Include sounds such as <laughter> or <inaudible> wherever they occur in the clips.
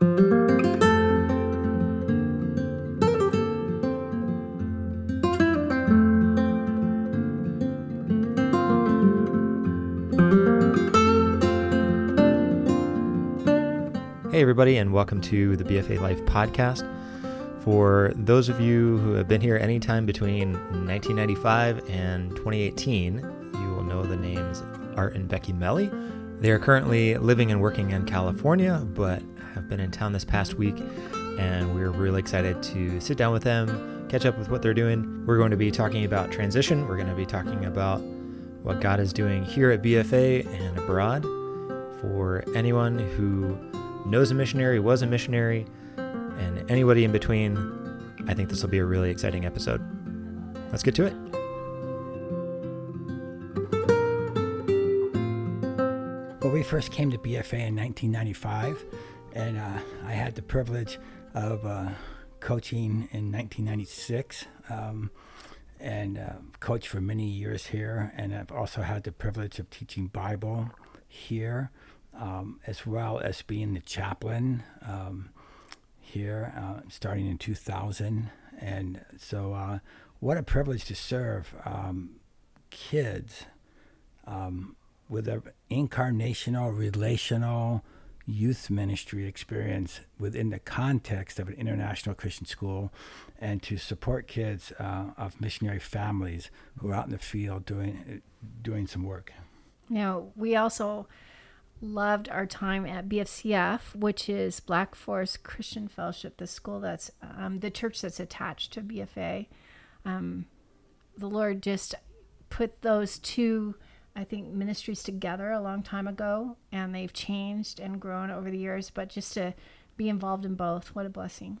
Hey, everybody, and welcome to the BFA Life podcast. For those of you who have been here anytime between 1995 and 2018, you will know the names Art and Becky Melly. They are currently living and working in California, but have been in town this past week, and we're really excited to sit down with them, catch up with what they're doing. We're going to be talking about transition, we're going to be talking about what God is doing here at BFA and abroad. For anyone who knows a missionary, was a missionary, and anybody in between, I think this will be a really exciting episode. Let's get to it. When we first came to BFA in 1995, and uh, I had the privilege of uh, coaching in 1996 um, and uh, coached for many years here. And I've also had the privilege of teaching Bible here um, as well as being the chaplain um, here, uh, starting in 2000. And so, uh, what a privilege to serve um, kids um, with an incarnational, relational youth ministry experience within the context of an international Christian school and to support kids uh, of missionary families who are out in the field doing, doing some work. Know, we also loved our time at BFCF, which is Black Forest Christian Fellowship, the school that's um, the church that's attached to BFA. Um, the Lord just put those two, I think, ministries together a long time ago, and they've changed and grown over the years. But just to be involved in both, what a blessing.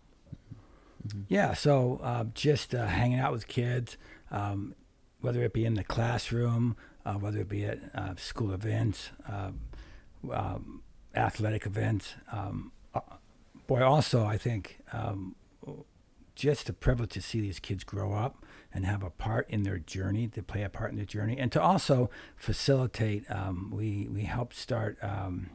Mm-hmm. Yeah, so uh, just uh, hanging out with kids, um, whether it be in the classroom, uh, whether it be at uh, school events, uh, um, athletic events. Um, uh, boy, also, I think um, just the privilege to see these kids grow up and have a part in their journey, to play a part in their journey, and to also facilitate. Um, we we helped start um,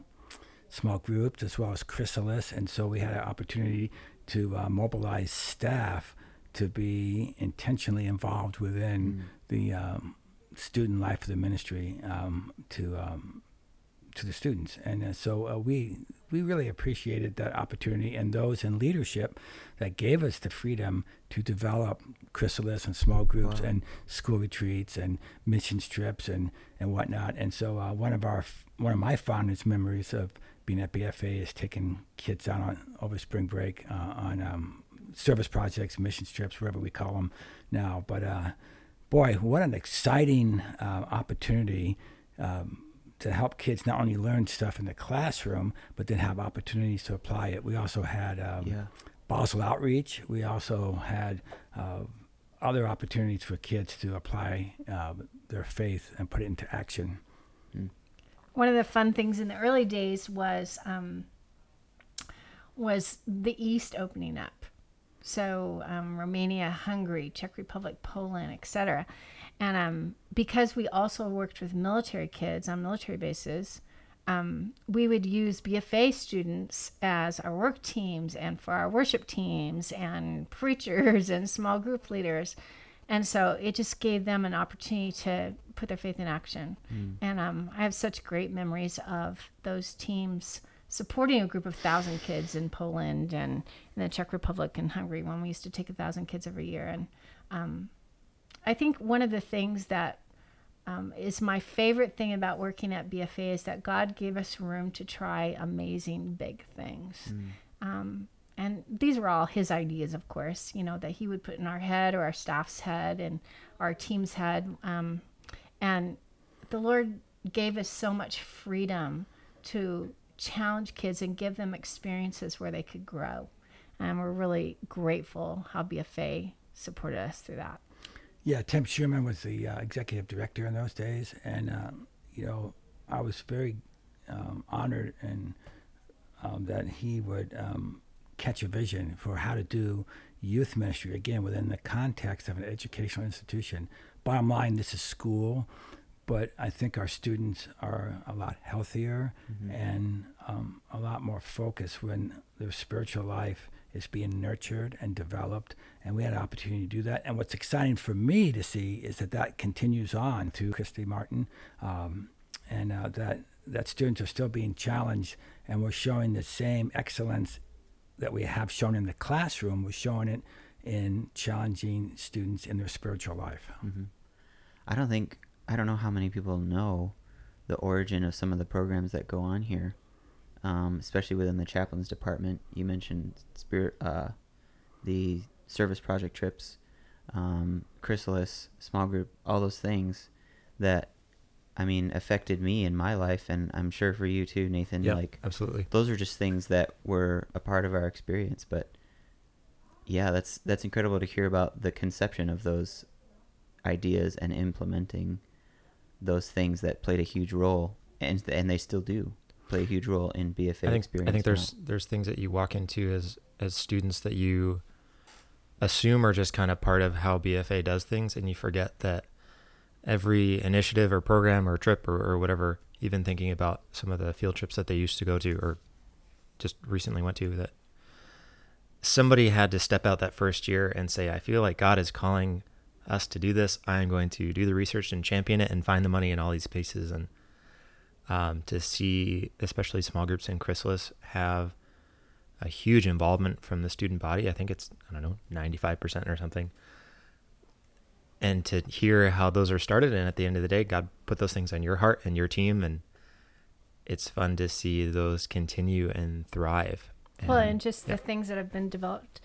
small groups as well as Chrysalis, and so we had an opportunity to uh, mobilize staff to be intentionally involved within mm. the um, student life of the ministry um, to um, to the students. And uh, so uh, we we really appreciated that opportunity and those in leadership that gave us the freedom to develop chrysalis and small groups wow. and school retreats and mission trips and and whatnot. And so uh, one of our one of my fondest memories of being at BFA is taking kids out on over spring break uh, on um, service projects, mission trips, whatever we call them now. But uh, boy, what an exciting uh, opportunity. Um, to help kids not only learn stuff in the classroom, but then have opportunities to apply it. We also had um, yeah. Basel Outreach. We also had uh, other opportunities for kids to apply uh, their faith and put it into action. Mm. One of the fun things in the early days was um, was the East opening up. So um, Romania, Hungary, Czech Republic, Poland, etc. And um, because we also worked with military kids on military bases, um, we would use BFA students as our work teams and for our worship teams and preachers and small group leaders. And so it just gave them an opportunity to put their faith in action. Mm. And um, I have such great memories of those teams supporting a group of thousand kids in Poland and in the Czech Republic and Hungary when we used to take a thousand kids every year. And um, I think one of the things that um, is my favorite thing about working at BFA is that God gave us room to try amazing big things. Mm. Um, and these were all his ideas, of course, you know, that he would put in our head or our staff's head and our team's head. Um, and the Lord gave us so much freedom to challenge kids and give them experiences where they could grow. And we're really grateful how BFA supported us through that. Yeah, Tim Schumann was the uh, executive director in those days, and um, you know I was very um, honored and um, that he would um, catch a vision for how to do youth ministry again within the context of an educational institution. Bottom line, this is school, but I think our students are a lot healthier mm-hmm. and um, a lot more focused when their spiritual life is being nurtured and developed. And we had an opportunity to do that. And what's exciting for me to see is that that continues on through Christy Martin, um, and uh, that that students are still being challenged, and we're showing the same excellence that we have shown in the classroom. We're showing it in challenging students in their spiritual life. Mm-hmm. I don't think I don't know how many people know the origin of some of the programs that go on here, um, especially within the chaplains department. You mentioned spirit, uh, the service project trips, um, chrysalis, small group, all those things that I mean affected me in my life, and I'm sure for you too, Nathan. Yeah, like absolutely. Those are just things that were a part of our experience, but yeah, that's that's incredible to hear about the conception of those ideas and implementing those things that played a huge role, and and they still do play a huge role in BFA I think, experience. I think there's there's things that you walk into as as students that you assume are just kind of part of how BFA does things, and you forget that every initiative or program or trip or, or whatever, even thinking about some of the field trips that they used to go to or just recently went to, that somebody had to step out that first year and say, I feel like God is calling us to do this. I'm going to do the research and champion it and find the money in all these places. And um, to see, especially small groups in Chrysalis, have a huge involvement from the student body. I think it's, I don't know, 95% or something. And to hear how those are started. And at the end of the day, God put those things on your heart and your team. And it's fun to see those continue and thrive. well, and just yeah. the things that have been developed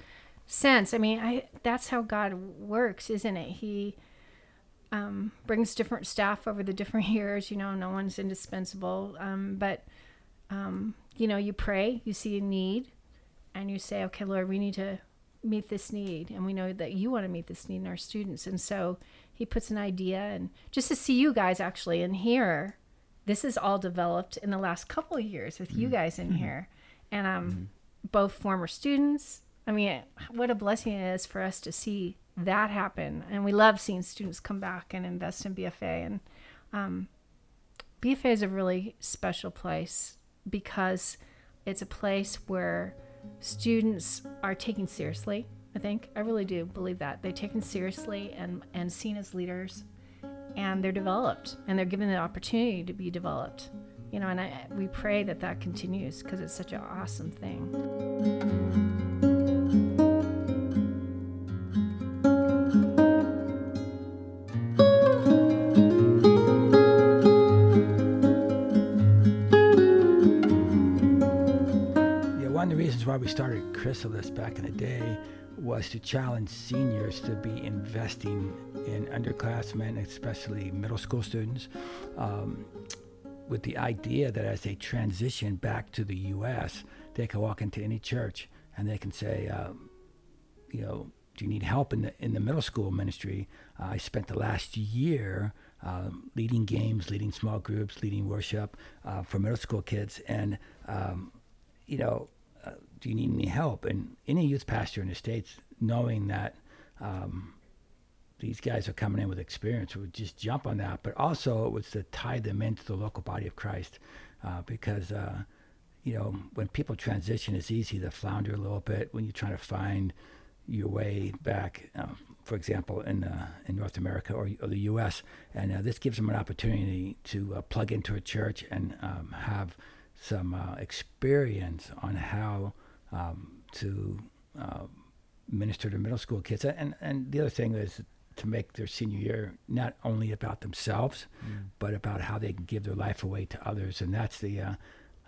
since. I mean, I that's how God works, isn't it? He um, brings different staff over the different <laughs> years. You know, no one's indispensable. Um, but um, you know, you pray, you see a need, and you say, "Okay, Lord, we need to meet this need, and we know that you want to meet this need in our students." And so He puts an idea, and just to see you guys actually in here, this is all developed in the last couple of years with you guys in here, and um, both former students. I mean, what a blessing it is for us to see that happen. And we love seeing students come back and invest in BFA. And um, BFA is a really special place because it's a place where students are taken seriously. I think I really do believe that they're taken seriously and and seen as leaders, and they're developed and they're given the opportunity to be developed. You know, and I, we pray that that continues because it's such an awesome thing. We started Chrysalis back in the day was to challenge seniors to be investing in underclassmen, especially middle school students, um, with the idea that as they transition back to the U.S., they can walk into any church and they can say, um, you know, do you need help in the in the middle school ministry? Uh, I spent the last year um, leading games, leading small groups, leading worship uh, for middle school kids, and um, you know, uh, do you need any help? And any youth pastor in the states, knowing that um, these guys are coming in with experience, would just jump on that. But also, it was to tie them into the local body of Christ, uh, because. Uh, you know, when people transition, it's easy to flounder a little bit when you're trying to find your way back, uh, for example, in uh, in North America or, or the U.S. And uh, this gives them an opportunity to uh, plug into a church and um, have some experience on how um, to uh, minister to middle school kids. And and the other thing is to make their senior year not only about themselves, but about how they can give their life away to others. And that's the uh,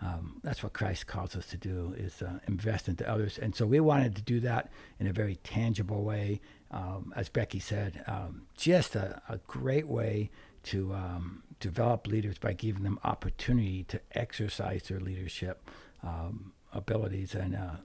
um, that's what Christ calls us to do is uh, invest into others. And so we wanted to do that in a very tangible way. Um, as Becky said, um, just a, a great way to um, develop leaders by giving them opportunity to exercise their leadership um, abilities. And uh,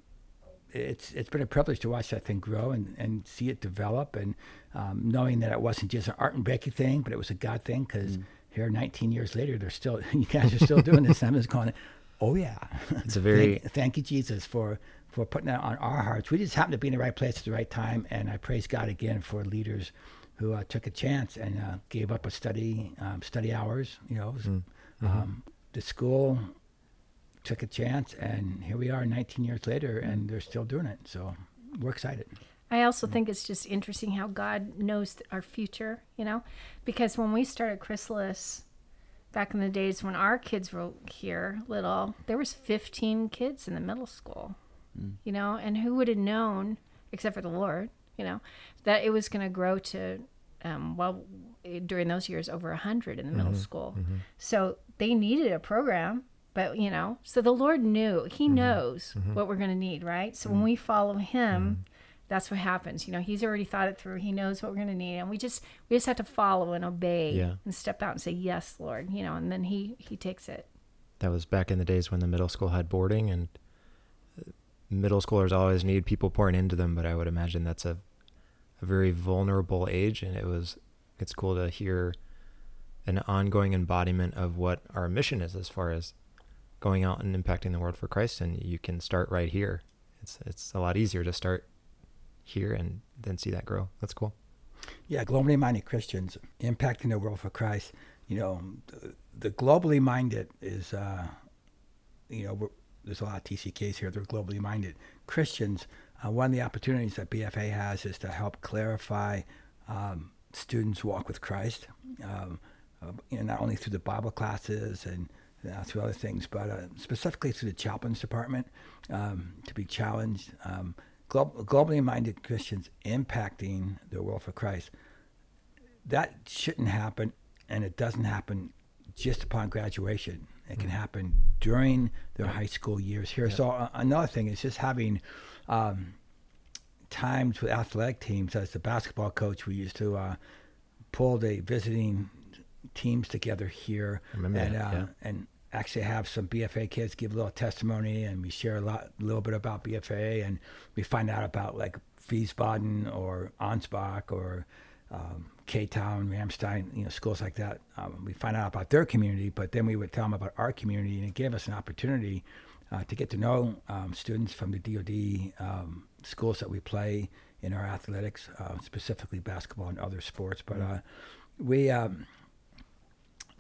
it's it's been a privilege to watch that thing grow and, and see it develop and um, knowing that it wasn't just an Art and Becky thing, but it was a God thing because here 19 years later, they're still, <laughs> you guys are still doing this. I'm just going, oh yeah. It's a very- thank, thank you, Jesus, for, for putting that on our hearts. We just happened to be in the right place at the right time. And I praise God again for leaders who uh, took a chance and uh, gave up a study, um, study hours, you know, was, Mm-hmm. um, the school took a chance, and here we are 19 years later, and they're still doing it. So we're excited. I also think it's just interesting how God knows our future, you know, because when we started Chrysalis back in the days when our kids were here little, there was 15 kids in the middle school, mm. you know, and who would have known, except for the Lord, you know, that it was going to grow to, um, well, during those years, over 100 in the mm-hmm. middle school. Mm-hmm. So they needed a program but you know so the lord knew he mm-hmm. knows mm-hmm. what we're going to need right so mm-hmm. when we follow him mm-hmm. that's what happens you know he's already thought it through he knows what we're going to need and we just we just have to follow and obey yeah. and step out and say yes lord you know and then he he takes it that was back in the days when the middle school had boarding and uh, middle schoolers always need people pouring into them but i would imagine that's a a very vulnerable age and it was it's cool to hear an ongoing embodiment of what our mission is as far as going out and impacting the world for Christ and you can start right here. It's it's a lot easier to start here and then see that grow. That's cool. Yeah, globally minded Christians impacting the world for Christ. You know, the, the globally minded is, uh, you know, there's a lot of TCKs here. They're globally minded Christians. Uh, one of the opportunities that BFA has is to help clarify um, students' walk with Christ. Um, uh, you know, not only through the Bible classes and uh, through other things, but uh, specifically through the chaplains department um, to be challenged. Um, glo- globally minded Christians impacting the world for Christ. That shouldn't happen, and it doesn't happen just upon graduation. It can mm. happen during their high school years here. So uh, another thing is just having um, times with athletic teams. As the basketball coach, we used to uh, pull the visiting teams together here and uh, yeah. and actually have some BFA kids give a little testimony and we share a lot a little bit about BFA and we find out about like Wiesbaden or Ansbach or um, K-Town, Ramstein, you know, schools like that. Um, we find out about their community, but then we would tell them about our community and it gave us an opportunity uh, to get to know um, students from the DoD um, schools that we play in our athletics, uh, specifically basketball and other sports. But uh, we um,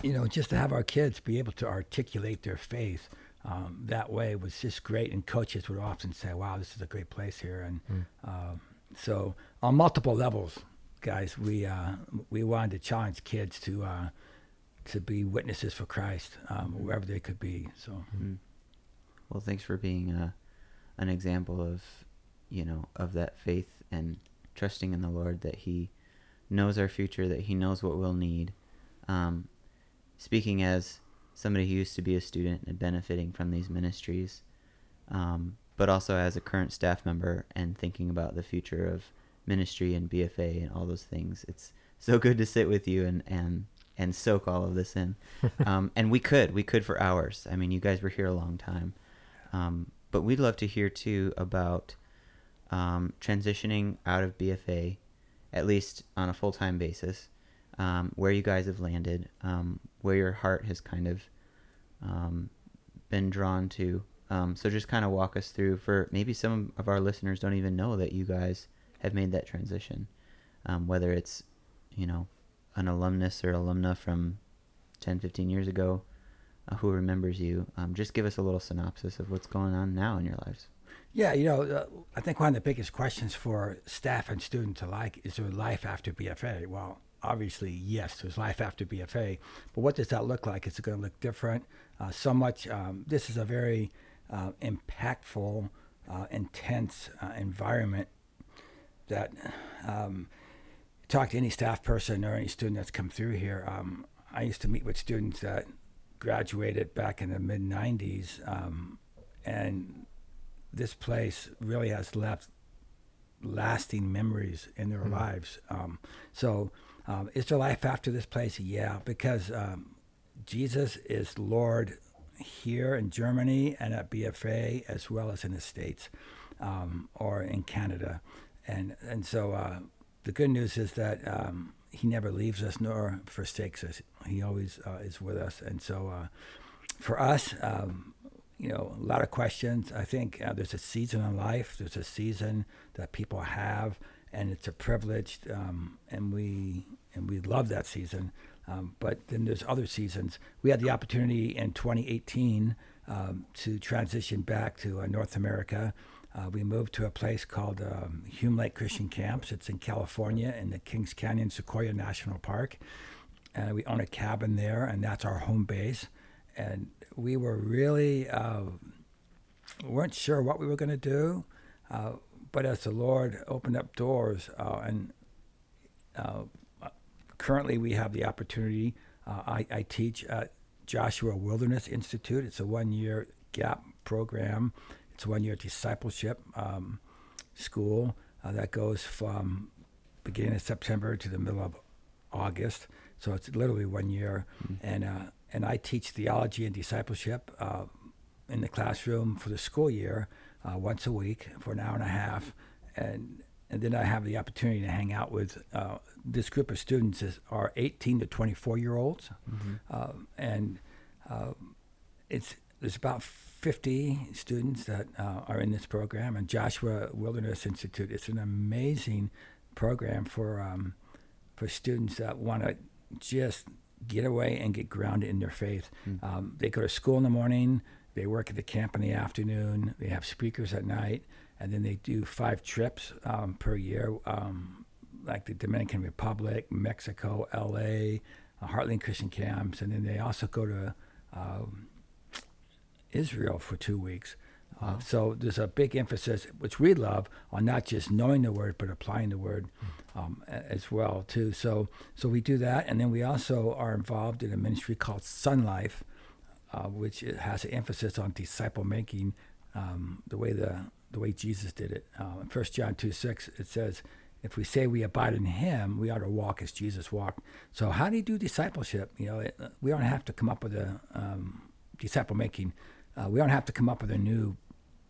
you know, just to have our kids be able to articulate their faith um, that way was just great. And coaches would often say, "Wow, this is a great place here." And mm. uh, so, on multiple levels, guys, we uh, we wanted to challenge kids to uh, to be witnesses for Christ um, hmm. wherever they could be. So, mm. well, thanks for being uh, an example of you know of that faith and trusting in the Lord that He knows our future, that He knows what we'll need. Um, speaking as somebody who used to be a student and benefiting from these ministries, um, but also as a current staff member and thinking about the future of ministry and BFA and all those things. It's so <laughs> good to sit with you and and and soak all of this in. <laughs> Um, and we could we could for hours. I mean, you guys were here a long time, um, but we'd love to hear too about um, transitioning out of BFA, at least on a full time basis um, where you guys have landed, um, where your heart has kind of um, been drawn to. Um, so just kind of walk us through for maybe some of our listeners don't even know that you guys have made that transition, um, whether it's, you know, an alumnus or alumna from 10, 15 years ago uh, who remembers you. Um, just give us a little synopsis of what's going on now in your lives. Yeah, you know, uh, I think one of the biggest questions for staff and students alike is there life after BFA? Well, obviously, yes, there's life after BFA, but what does that look like? Is it going to look different? Uh, so much. Um, this is a very uh, impactful, uh, intense uh, environment that. Um, talk to any staff person or any student that's come through here. Um, I used to meet with students that graduated back in the mid 90s, um, and this place really has left lasting memories in their mm-hmm. lives. Um, so um, is there life after this place? Yeah, because um, Jesus is Lord here in Germany and at BFA as well as in the States um, or in Canada. And, and so uh, the good news is that um, he never leaves us nor forsakes us. He always uh, is with us. And so uh, for us, um, you know, a lot of questions. I think uh, there's a season in life, there's a season that people have and it's a privilege, um, and we and we love that season. Um, but then there's other seasons. We had the opportunity in 2018 um, to transition back to uh, North America. Uh, we moved to a place called um, Hume Lake Christian Camps. It's in California in the Kings Canyon Sequoia National Park. And we own a cabin there, and that's our home base. And we were really uh, weren't sure what we were going to do, uh, but as the Lord opened up doors, uh, and uh, currently we have the opportunity. Uh, I, I teach at Joshua Wilderness Institute. It's a one-year gap program. It's a one-year discipleship um, school uh, that goes from beginning of September to the middle of August. So it's literally one year, mm-hmm. and uh, and I teach theology and discipleship uh, in the classroom for the school year uh, once a week for an hour and a half, and and then I have the opportunity to hang out with uh, this group of students is, are 18 to 24 year olds, mm-hmm. Uh, and uh, it's there's about 50 students that uh, are in this program, and Joshua Wilderness Institute. It's an amazing program for um, for students that want to just get away and get grounded in their faith. Mm. Um, they go to school in the morning, they work at the camp in the afternoon, they have speakers at night, and then they do five trips um, per year, um, like the Dominican Republic, Mexico, LA, uh, Heartland Christian camps, and then they also go to um, Israel for two weeks. Uh, so there's a big emphasis, which we love, on not just knowing the word but applying the word um, as well too. So so we do that, and then we also are involved in a ministry called Son Life, uh, which has an emphasis on disciple making, um, the way the the way Jesus did it. Uh, in 1 John two six it says. If we say we abide in Him, we ought to walk as Jesus walked. So, how do you do discipleship? You know, it, we don't have to come up with a um, disciple making. Uh, we don't have to come up with a new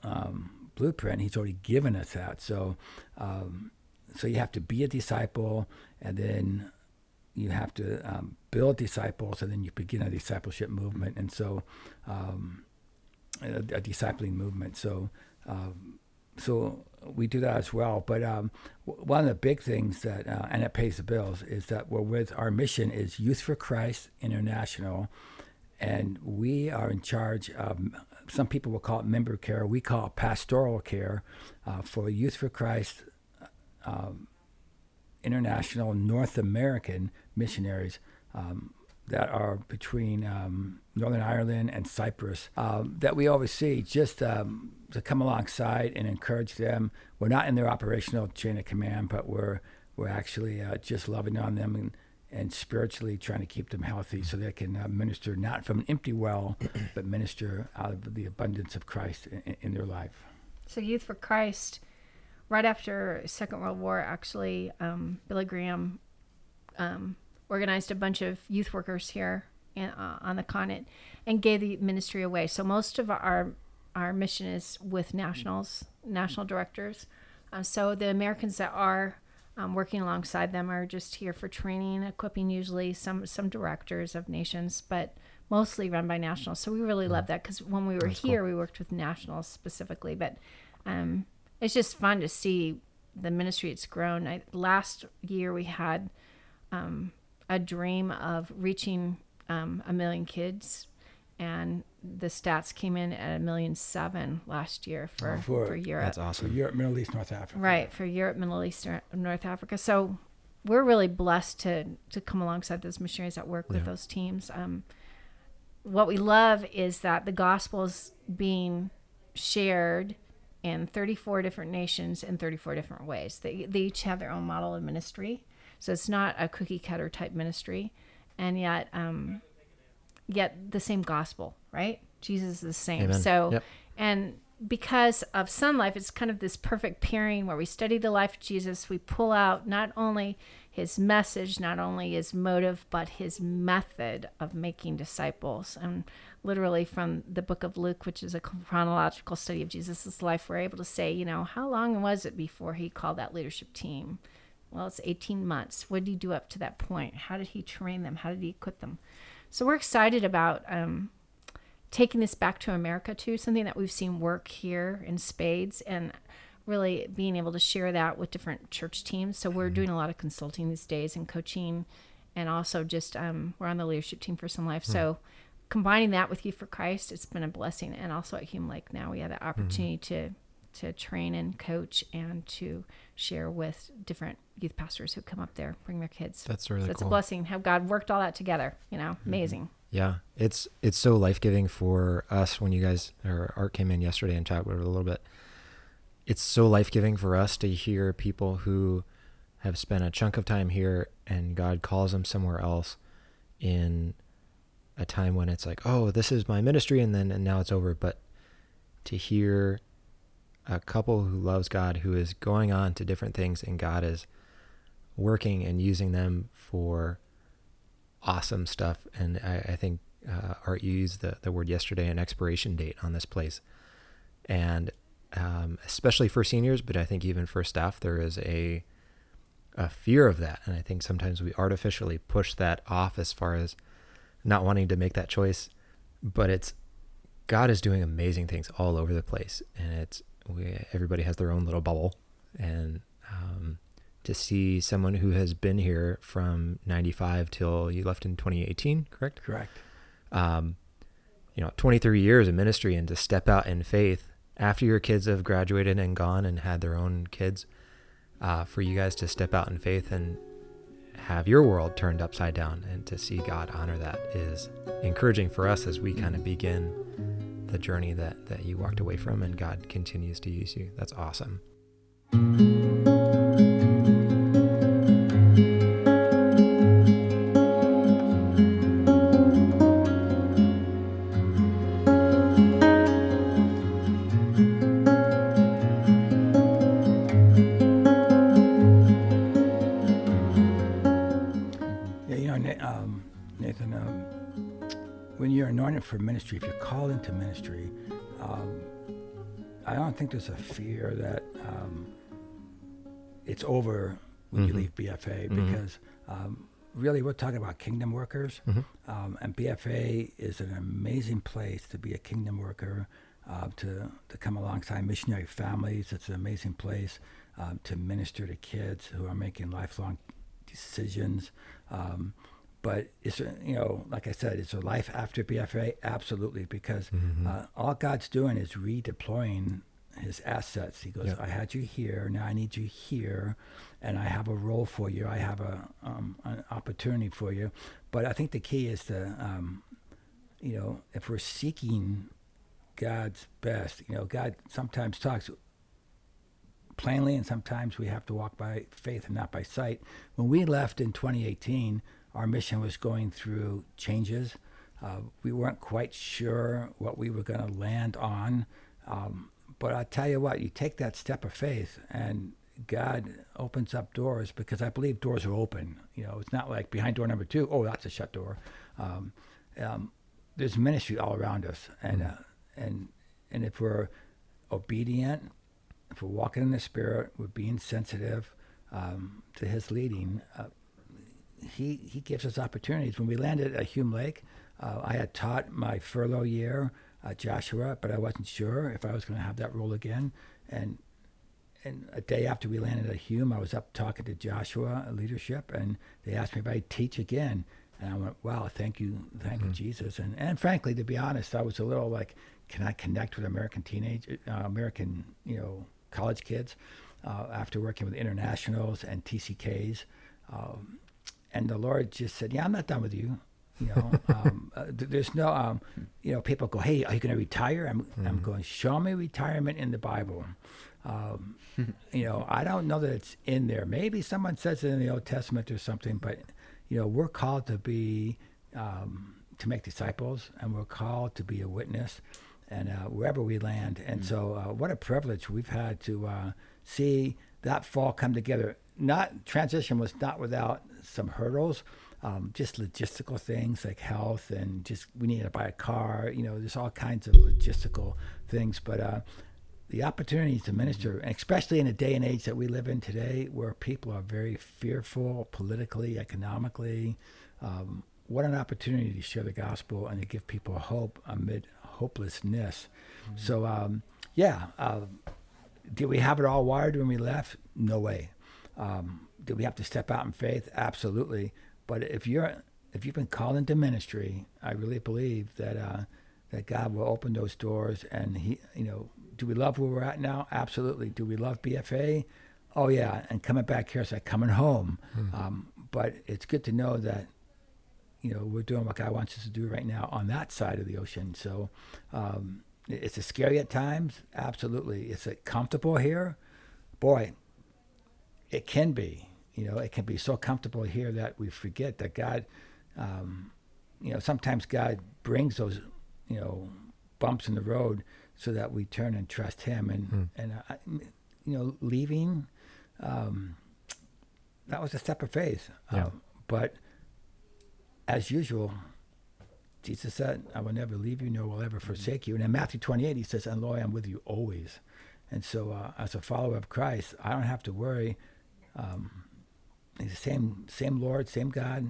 um, blueprint. He's already given us that. So, um, so you have to be a disciple, and then you have to um, build disciples, and then you begin a discipleship movement, and so um, a, a, discipling movement. So, um, so we do that as well. But um, one of the big things that, uh, and it pays the bills, is that we're with our mission is Youth for Christ International, and we are in charge of some people will call it member care. We call it pastoral care uh, for Youth for Christ um, International North American missionaries um, that are between um, Northern Ireland and Cyprus um, that we always see just um, to come alongside and encourage them. We're not in their operational chain of command, but we're we're actually uh, just loving on them and and spiritually trying to keep them healthy so they can uh, minister not from an empty well, <clears throat> but minister out of the abundance of Christ in, in, their life. So, Youth for Christ, right after Second World War, actually, um, Billy Graham um, organized a bunch of youth workers here in, uh, on the continent and gave the ministry away. So, most of our our mission is with nationals, national directors. Uh, so, the Americans that are um, working alongside them are just here for training, equipping usually some some directors of nations, but mostly run by nationals. So we really love that because when we were That's here, cool. we worked with nationals specifically. But um, it's just fun to see the ministry. It's grown. I, last year we had um, a dream of reaching um, a million kids and the stats came in at a million seven last year for, oh, for, for, Europe. That's awesome. For Europe, Middle East, North Africa. Right, for Europe, Middle East, North Africa. So we're really blessed to to come alongside those missionaries that work with yeah. those teams. Um, what we love is that the gospel is being shared in 34 different nations in 34 different ways. They, they each have their own model of ministry. So it's not a cookie cutter type ministry. And yet, um, yet the same gospel, right? Jesus is the same. Amen. So, yep. and because of Son Life, it's kind of this perfect pairing where we study the life of Jesus. We pull out not only his message, not only his motive, but his method of making disciples. And literally from the book of Luke, which is a chronological study of Jesus' life, we're able to say, you know, how long was it before he called that leadership team? Well, it's 18 months. What did he do up to that point? How did he train them? How did he equip them? So we're excited about um, taking this back to America too, something that we've seen work here in spades and really being able to share that with different church teams. So we're mm-hmm. doing a lot of consulting these days and coaching and also just um, we're on the leadership team for Son Life. Hmm. So combining that with Youth for Christ, it's been a blessing. And also at Hume Lake now, we have the opportunity to to train and coach and to share with different youth pastors who come up there, bring their kids. That's really so it's cool. a blessing how God worked all that together. You know, mm-hmm. amazing. Yeah, it's it's so life giving for us when you guys or Art came in yesterday and chatted with a little bit. It's so life giving for us to hear people who have spent a chunk of time here and God calls them somewhere else in a time when it's like, oh, this is my ministry, and then and now it's over. But to hear a couple who loves God, who is going on to different things, and God is working and using them for awesome stuff. And I, I think uh, Art you used the, the word yesterday, an expiration date on this place. And um, especially for seniors, but I think even for staff, there is a a fear of that. And I think sometimes we artificially push that off as far as not wanting to make that choice. But it's God is doing amazing things all over the place, and it's we everybody has their own little bubble, and um, to see someone who has been here from 95 till you left in 2018 correct? Correct. um, you know 23 years of ministry and to step out in faith after your kids have graduated and gone and had their own kids uh, for you guys to step out in faith and have your world turned upside down and to see god honor that is encouraging for us as we kind of begin the journey that that you walked away from and god continues to use you. That's awesome think there's a fear that um, it's over when you Mhm. leave BFA Mhm. because um, really we're talking about kingdom workers, Mhm. um, and BFA is an amazing place to be a kingdom worker. Uh, to to come alongside missionary families, it's an amazing place um, to minister to kids who are making lifelong decisions. Um, but it's, you know, like I said, it's a life after BFA? Absolutely, because Mhm. uh, all God's doing is redeploying His assets. He goes, Yeah. "I had you here, now I need you here, and I have a role for you. I have a um, an opportunity for you." But I think the key is to, um, you know, if we're seeking God's best, you know, God sometimes talks plainly, and sometimes we have to walk by faith and not by sight. When we left in 2018, our mission was going through changes. Uh, we weren't quite sure what we were going to land on. Um, but I tell you what, you take that step of faith, and God opens up doors because I believe doors are open. You know, it's not like behind door number two, oh, that's a shut door. Um, um, there's ministry all around us, and uh, and and if we're obedient if we're walking in the Spirit, we're being sensitive um, to His leading. Uh, he He gives us opportunities. When we landed at Hume Lake, uh, I had taught my furlough year, uh, Joshua, but I wasn't sure if I was going to have that role again. And and a day after we landed at Hume, I was up talking to Joshua leadership, and they asked me if I'd teach again. And I went, "Wow, thank you, thank you, Jesus." And and frankly, to be honest, I was a little like, "Can I connect with American teenage, uh, American, you know, college kids?" Uh, after working with internationals and TCKs, um, and the Lord just said, "Yeah, I'm not done with you." You know, <laughs> um, uh, there's no, um, you know, people go, "Hey, are you going to retire?" I'm, I'm going, "Show me retirement in the Bible." Um, <laughs> you know, I don't know that it's in there. Maybe someone says it in the Old Testament or something, but you know, we're called to be um, to make disciples, and we're called to be a witness, and uh, wherever we land. And so, uh, what a privilege we've had to uh, see that fall come together. Not transition was not without some hurdles. Um, just logistical things like health and just we need to buy a car. You know, there's all kinds of logistical things, but uh, the opportunities to minister, and especially in a day and age that we live in today, where people are very fearful politically, economically. Um, what an opportunity to share the gospel and to give people hope amid hopelessness. So, um, yeah, uh, did we have it all wired when we left? No way. Um, did we have to step out in faith? Absolutely. But if you're if you've been called into ministry, I really believe that uh, that God will open those doors. And He, you know, do we love where we're at now? Absolutely. Do we love BFA? Oh yeah. And coming back here is like coming home. Um, but it's good to know that you know we're doing what God wants us to do right now on that side of the ocean. So um, it- it's a scary at times. Absolutely. Is it comfortable here? Boy, it can be. You know, it can be so comfortable here that we forget that God, um, you know, sometimes God brings those, you know, bumps in the road so that we turn and trust Him. And and uh, you know, leaving, um, that was a step of faith. Yeah. Um, but as usual, Jesus said, "I will never leave you, nor will ever forsake you." And in Matthew 28, He says, "And lo, I am with you always." And so, uh, as a follower of Christ, I don't have to worry. Um, he's the same, same Lord, same God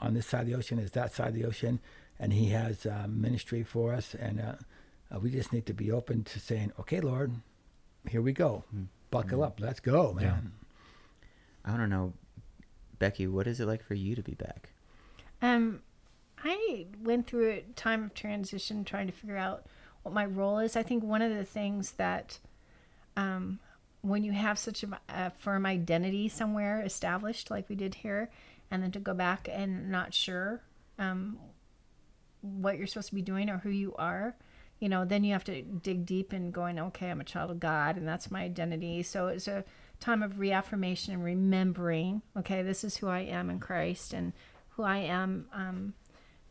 on this side of the ocean as that side of the ocean, and He has uh, ministry for us. And uh, uh, we just need to be open to saying, "Okay, Lord, here we go. Buckle up, let's go, man." Yeah. I don't know, Becky, what is it like for you to be back? Um, I went through a time of transition trying to figure out what my role is. I think one of the things that, um, when you have such a, a firm identity somewhere established, like we did here, and then to go back and not sure um, what you're supposed to be doing or who you are, you know, then you have to dig deep and going, okay, I'm a child of God, and that's my identity. So it's a time of reaffirmation and remembering, okay, this is who I am in Christ, and who I am um,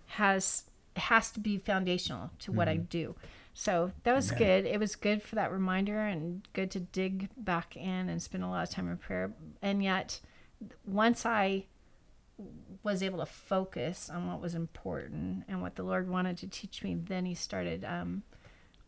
has has to be foundational to what I do. So that was good. It was good for that reminder and good to dig back in and spend a lot of time in prayer. And yet, once I was able to focus on what was important and what the Lord wanted to teach me, then He started um,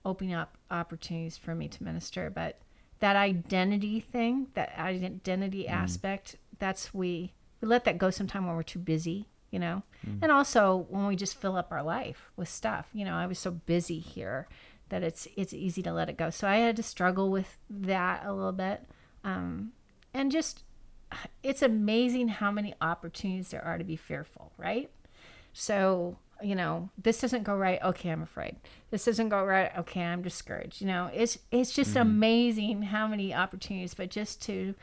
opening up opportunities for me to minister. But that identity thing, that identity aspect, that's we we let that go sometime when we're too busy, you know, and also when we just fill up our life with stuff. You know, I was so busy here that it's it's easy to let it go. So I had to struggle with that a little bit, um, and just it's amazing how many opportunities there are to be fearful, right? So, you know, this doesn't go right. Okay, I'm afraid. This doesn't go right. Okay, I'm discouraged. You know, it's it's just amazing how many opportunities, but just to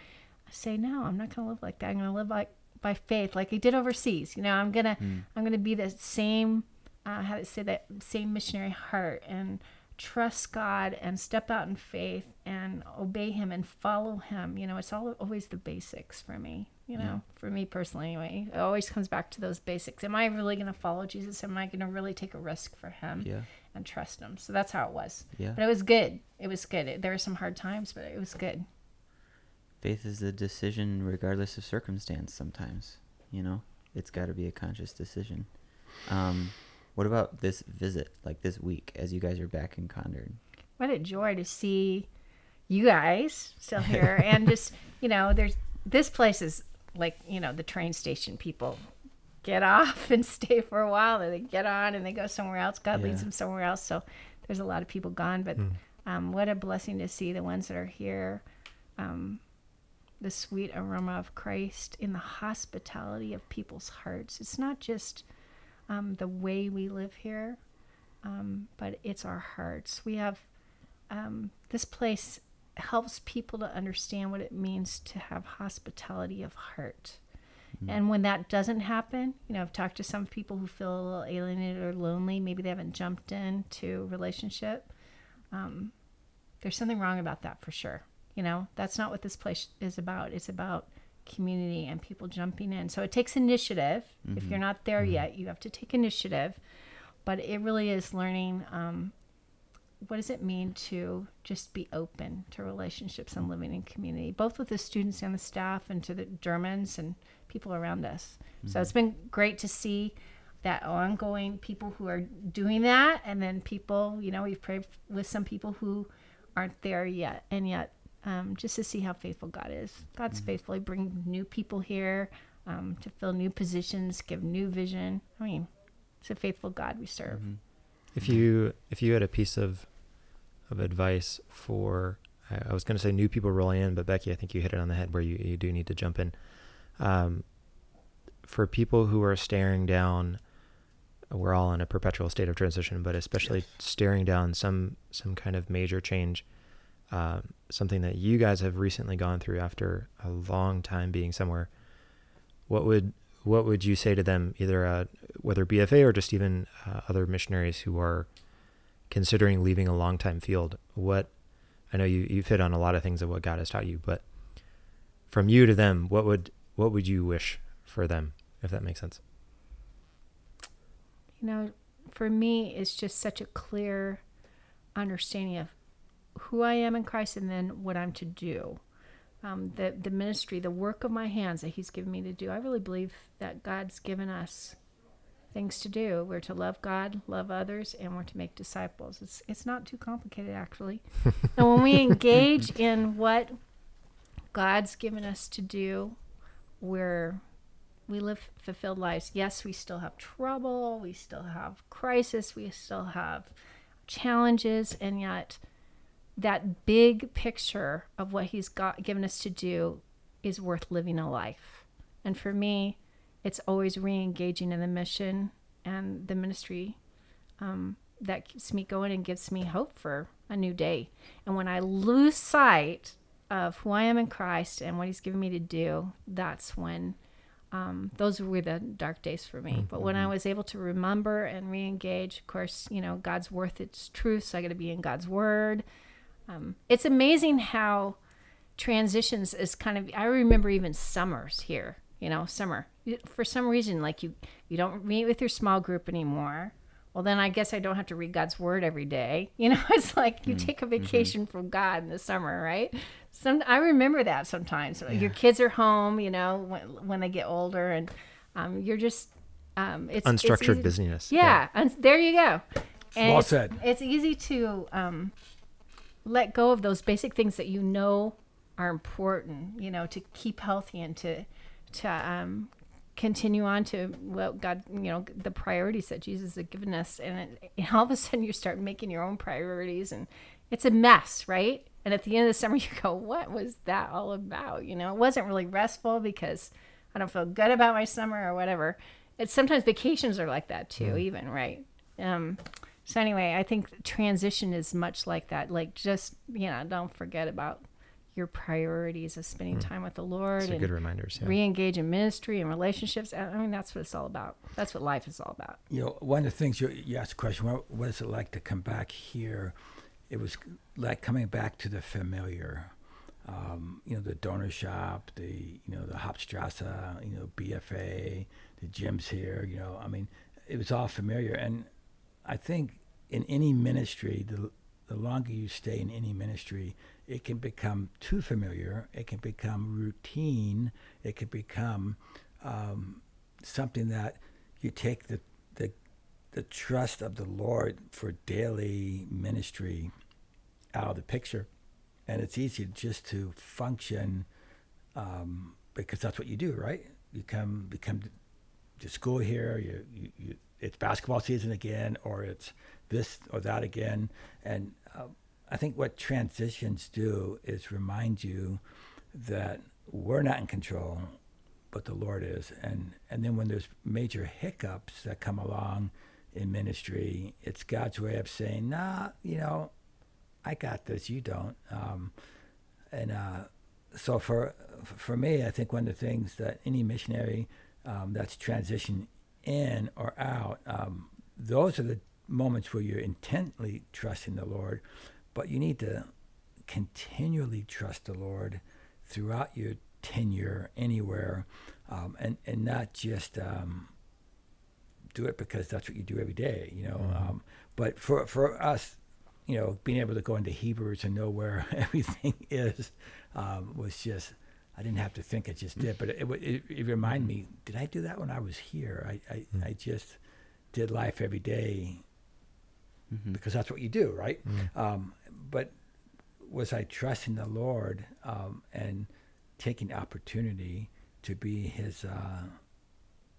say no, I'm not going to live like that. I'm going to live like by faith, like I did overseas. You know, I'm gonna I'm gonna be the same. Uh, how to say that same missionary heart and trust God and step out in faith and obey Him and follow Him. You know, it's all always the basics for me. You know, for me personally, anyway, it always comes back to those basics. Am I really going to follow Jesus? Am I going to really take a risk for Him Yeah. and trust Him? So that's how it was. Yeah. But it was good. It was good. It, there were some hard times, but it was good. Faith is a decision regardless of circumstance sometimes, you know? It's got to be a conscious decision. Um, what about this visit, like this week, as you guys are back in Kandern? what a joy to see you guys still <laughs> here and just you know there's this place is like you know the train station people get off <laughs> and stay for a while and they get on and they go somewhere else god leads them somewhere else so there's a lot of people gone but um, what a blessing to see the ones that are here um, the sweet aroma of christ in the hospitality of people's hearts it's not just um, the way we live here um, but it's our hearts we have um, this place helps people to understand what it means to have hospitality of heart. And when that doesn't happen, you know, I've talked to some people who feel a little alienated or lonely. Maybe they haven't jumped into relationship. Um, there's something wrong about that for sure. You know, that's not what this place is about. It's about community and people jumping in. So it takes initiative. If mm-hmm. you're not there mm-hmm. yet, you have to take initiative. But it really is learning um, what does it mean to just be open to relationships and living in community, both with the students and the staff, and to the Germans and people around us. So it's mm-hmm. been great to see that ongoing people who are doing that, and then people, you know, we've prayed with some people who aren't there yet, and yet um, just to see how faithful God is. God's faithful. He brings new people here um, to fill new positions, give new vision. I mean, it's a faithful God we serve. If you if you had a piece of of advice for I, I was going to say new people rolling in, but Becky, I think you hit it on the head where you, you do need to jump in. Um, for people who are staring down we're all in a perpetual state of transition, but especially yes. staring down some some kind of major change, uh, something that you guys have recently gone through after a long time being somewhere. What would what would you say to them, either uh, whether BFA or just even uh, other missionaries who are considering leaving a long time field? What I know you you've hit on a lot of things of what God has taught you, but from you to them, what would what would you wish for them, if that makes sense? you know, for me, it's just such a clear understanding of who I am in Christ and then what I'm to do. Um, the, the ministry, the work of my hands that He's given me to do. I really believe that God's given us things to do. We're to love God, love others, and we're to make disciples. It's it's not too complicated actually. <laughs> and when we engage in what God's given us to do, we're we live fulfilled lives. Yes, we still have trouble, we still have crisis, we still have challenges, and yet that big picture of what he's got given us to do is worth living a life. And for me, it's always re-engaging in the mission and the ministry um, that keeps me going and gives me hope for a new day. And when I lose sight of who I am in Christ and what He's given me to do, that's when um, those were the dark days for me. Mm-hmm. But when I was able to remember and re-engage, of course, you know, God's worth its truth, so I got to be in God's word. Um, it's amazing how transitions is kind of. I remember even summers here. You know, summer for some reason, like you you don't meet with your small group anymore. Well, then I guess I don't have to read God's word every day. <laughs> You know, it's like you mm-hmm. take a mm-hmm. vacation mm-hmm. from God in the summer, right? some I remember that sometimes. Yeah. Your kids are home, you know, when, when they get older, and um, you're just um, it's unstructured it's busyness. Yeah, yeah. And there you go. And well said. It's, it's easy to um, let go of those basic things that you know are important. You know, to keep healthy and to to um, continue on to what God, you know, the priorities that Jesus has given us, and, it, <laughs> and all of a sudden you start making your own priorities, and it's a mess, right? And at the end of the summer, <laughs> you go, what was that all about? You know, it wasn't really restful because I don't feel good about my summer or whatever. It's sometimes vacations are like that too, even, right? Um, so anyway, I think transition is much like that. Like just, you know, don't forget about your priorities of spending mm. time with the Lord and good reminders. Yeah. Re-engage in ministry and relationships. I mean, that's what it's all about. That's what life is all about. You know, one of the things you, you asked a question: what, what is it like to come back here? it was like coming back to the familiar. Um, you know, the döner shop, the you know the Hauptstrasse, you know BFA, the gyms here. You know, I mean, it was all familiar, and I think in any ministry, the the longer you stay in any ministry, it can become too familiar. It can become routine. It can become um, something that you take the the the trust of the Lord for daily ministry out of the picture. And it's easy just to function um, because that's what you do, right? You come, become come to school here, you, you, you, it's basketball season again, or it's this or that again. And uh, I think what transitions do is remind you that we're not in control, but the Lord is. And, and then when there's major hiccups that come along in ministry, it's God's way of saying, nah, you know, I got this, you don't. Um, and uh, so for for me, I think one of the things that any missionary um, that's transition in or out, um, those are the moments where you're intently trusting the Lord, but you need to continually trust the Lord throughout your tenure anywhere, um, and and not just um, do it because that's what you do every day, you know. Mm-hmm. Um, but for for us, you know, being able to go into Hebrews and know where <laughs> everything is um, was just, I didn't have to think, it just did. But it, it, it reminded me, did I do that when I was here? I, I, mm. I just did life every day mm-hmm. because that's what you do, right? Mm. Um, but was I trusting the Lord um, and taking opportunity to be His, uh,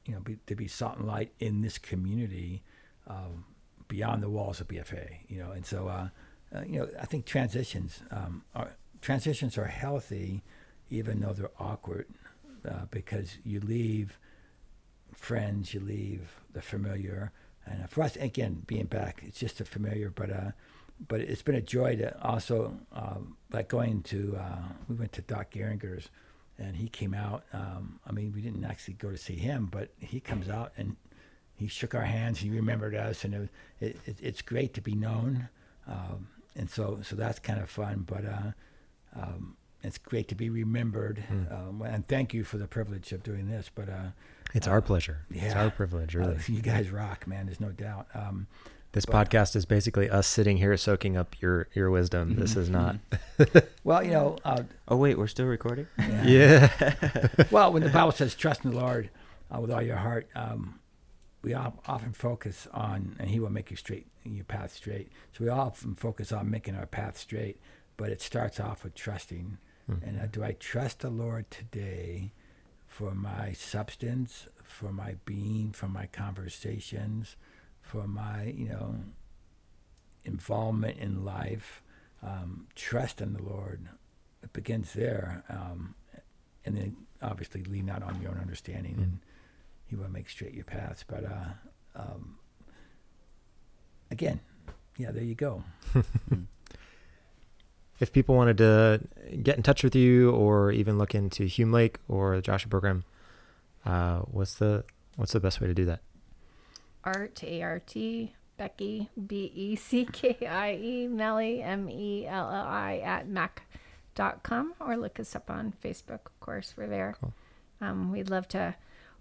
you know, be, to be salt and light in this community? Um, beyond the walls of BFA, you know. And so, uh, uh, you know, I think transitions um, are transitions are healthy, even though they're awkward, uh, because you leave friends, you leave the familiar. And for us, again, being back, it's just a familiar, but uh, but it's been a joy to also um, like going to. Uh, we went to Doc Geringer's, and he came out. Um, I mean, we didn't actually go to see him, but he comes out and he shook our hands. He remembered us, and it, it, it's great to be known. Um, and so so that's kind of fun. But uh, um, it's great to be remembered. Um, and thank you for the privilege of doing this. But uh, It's our pleasure. Yeah. It's our privilege, really. uh, you guys rock, man. There's no doubt. Um, this but- podcast is basically us sitting here soaking up your your wisdom. This is not. <laughs> well, you know, uh, Oh wait, we're still recording. yeah. <laughs> <laughs> well, when the Bible says trust in the Lord uh, with all your heart, um, we all, often focus on, and He will make you straight, your path straight. So we often focus on making our path straight, but it starts off with trusting. And uh, do I trust the Lord today for my substance, for my being, for my conversations, for my, you know, involvement in life? Um, trust in the Lord. It begins there. Um, and then obviously lean not on your own understanding and he will make straight your paths but uh um again yeah there you go <laughs> if people wanted to get in touch with you or even look into Hume Lake or the Joshua program, uh, what's the what's the best way to do that? Art, A R T, Beckie, B E C K I E, Melli, M E L L I, at mac.com, or look us up on Facebook, of course. We're there. Cool. Um, we'd love to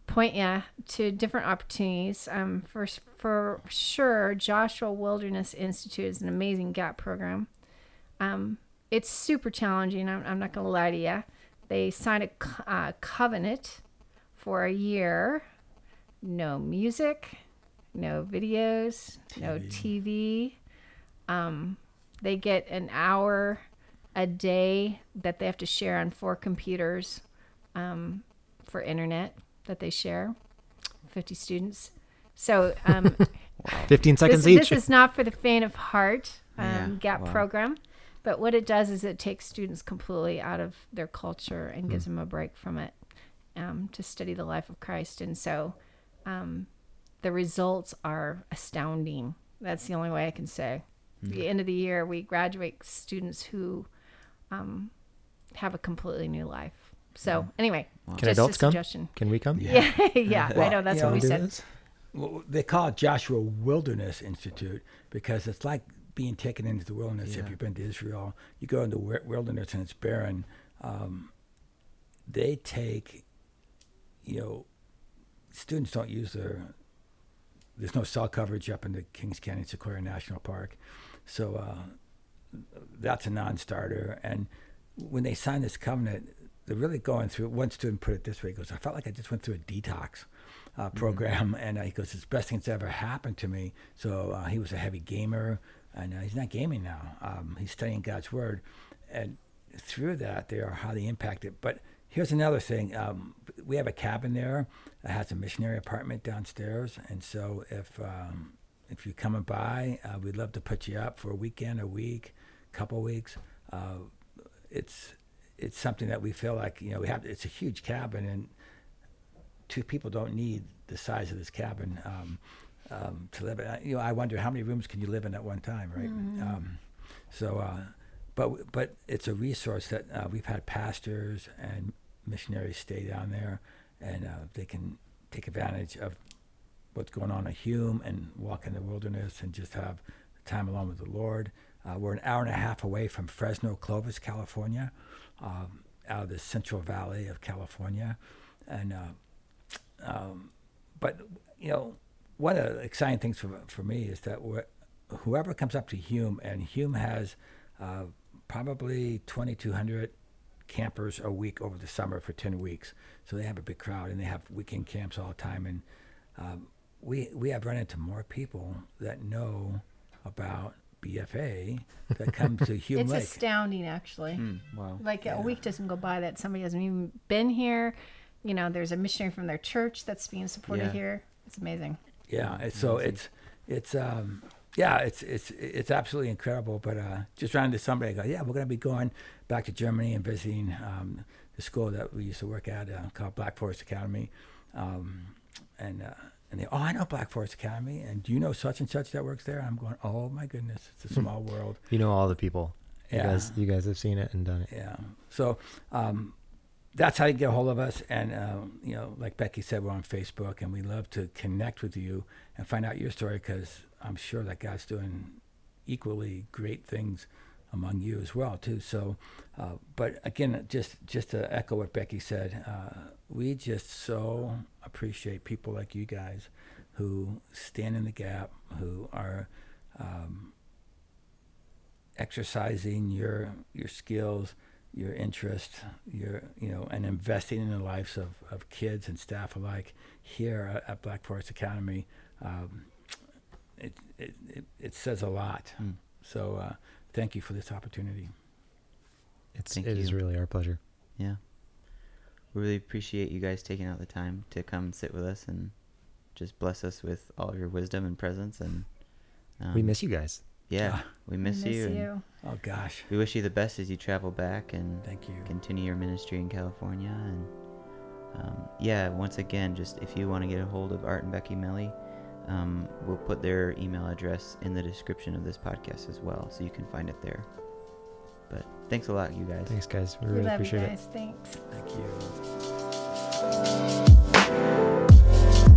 point you to different opportunities. Um, for, for sure, Joshua Wilderness Institute is an amazing GAP program. Um, it's super challenging. I'm, I'm not going to lie to you. They signed a co- uh, covenant for a year no music, no videos, no TV. Um, they get an hour a day that they have to share on four computers um, for internet that they share. 50 students. So um, <laughs> Fifteen seconds this, each. this is not for the faint of heart um, Yeah, gap wow. program but what it does is it takes students completely out of their culture and gives them a break from it um, to study the life of christ. And so um, the results are astounding. That's the only way i can say. The end of the year we graduate students who um, have a completely new life. So anyway Can just adults a come? suggestion. Can we come? yeah. <laughs> Yeah, i Well, know that's what know, we said. this? well, they call it joshua wilderness institute because it's like being taken into the wilderness if you've been to israel you go into the wilderness and it's barren um, they take you know students don't use their there's no cell coverage up in the Kings Canyon Sequoia National Park, so uh, that's a non-starter. And when they sign this covenant, they're really going through. One student put it this way: "He goes, I felt like I just went through a detox uh, program, and uh, he goes, it's the best thing that's ever happened to me." So uh, he was a heavy gamer, and uh, he's not gaming now. Um, he's studying God's word, and through that, they are highly impacted. But here's another thing: um, we have a cabin there that has a missionary apartment downstairs, and so if um, if you're coming by, uh, we'd love to put you up for a weekend, a week, couple weeks. Uh, it's it's something that we feel like you know we have. It's a huge cabin, and two people don't need the size of this cabin um, um, to live in. I- You know, I wonder how many rooms can you live in at one time, right? Um, so, uh, but but it's a resource that uh, we've had pastors and missionaries stay down there, and uh, they can take advantage of what's going on at Hume and walk in the wilderness and just have time alone with the Lord. Uh, we're an hour and a half away from Fresno, Clovis, California, um, out of the Central Valley of California, and uh, um, but you know one of the exciting things for for me is that whoever comes up to Hume and Hume has uh, probably 2,200 campers a week over the summer for 10 weeks. So they have a big crowd and they have weekend camps all the time. And um, we, we have run into more people that know about BFA that come to <laughs> Hume it's Lake. astounding actually Hmm, wow. Like a week doesn't go by that somebody hasn't even been here. You know, there's a missionary from their church that's being supported Yeah. here. It's amazing. Yeah, it's, so it's it's um yeah, it's it's it's absolutely incredible. But uh, just ran into somebody. I go, yeah, we're going to be going back to Germany and visiting um, the school that we used to work at uh, called Black Forest Academy. Um, and uh, and they, oh, I know Black Forest Academy, and do you know such and such that works there? I'm going, oh my goodness, it's a small world. You know all the people. You Yeah. guys, you guys have seen it and done it. Yeah. So um, that's how you get a hold of us. And, um, you know, like Beckie said, we're on Facebook and we love to connect with you and find out your story because I'm sure that God's doing equally great things among you as well, too. So, uh, but again, just, just to echo what Beckie said, uh, we just so appreciate people like you guys who stand in the gap, who are um, exercising your your skills, your interest, your you know, and investing in the lives of, of kids and staff alike here at, at Black Forest Academy. Um, it, it, it it says a lot. Mm. So uh, thank you for this opportunity. It's Thank it is you. really our pleasure. Yeah. We really appreciate you guys taking out the time to come sit with us and just bless us with all of your wisdom and presence. And um, we miss you guys. Yeah, Ah. we miss, you. and Oh gosh, we wish you the best as you travel back and thank you. continue your ministry in California. And um, yeah, once again, just if you want to get a hold of Art and Beckie Melli, um, we'll put their email address in the description of this podcast as well, so you can find it there. But thanks a lot, you guys. Thanks, guys. We We really love you appreciate it. guys. Thanks. Thank you.